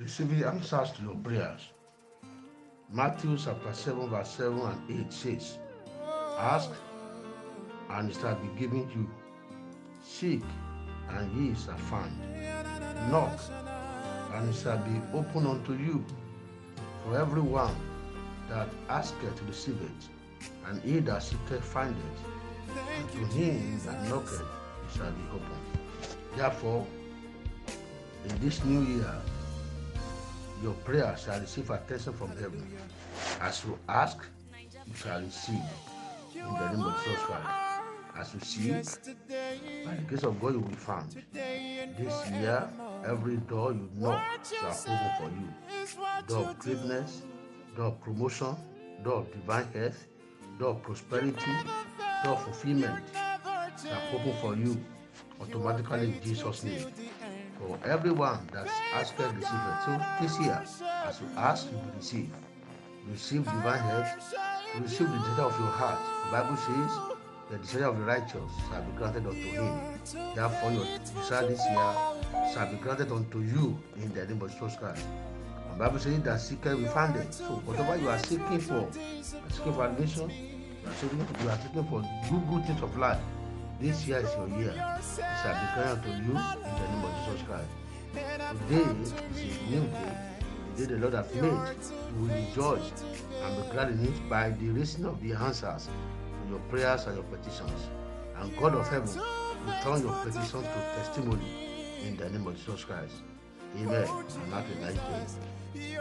receiving answers to your prayers. Matthew chapter 7, verse 7 and 8 says, Ask, and it shall be given you. Seek, and ye shall find. Knock, and it shall be opened unto you. For everyone that asketh receiveth, and he that seeketh findeth, and to him that knocketh it shall be opened. Therefore, in this new year, your prayer shall receive attention from heaven. As you ask, you shall receive. In the name of Jesus Christ. As you seek, by the grace of God, you will be found. This year, every door you knock shall open for you. Door of greatness, door of promotion, door of divine health, door of prosperity, door of fulfillment shall open for you automatically in Jesus' name. For everyone that's asked receive it. So this year, as you ask, you will receive. Receive divine health, receive the desire of your heart. The Bible says, the desire of the righteous shall be granted unto him. Therefore, your desire this year shall be granted unto you in the name of Jesus Christ. The Bible says that seeker will find it. So whatever you are seeking for, seeking for admission, you are seeking, you are seeking for good, good things of life. This year is your year. It shall be granted unto you in the name of Jesus Christ. Today is a new day. The day the Lord has made. You will rejoice and be glad in it by the reason of the answers to your prayers and your petitions. And God of heaven will turn your petitions to testimony in the name of Jesus Christ. Amen. And have a nice day.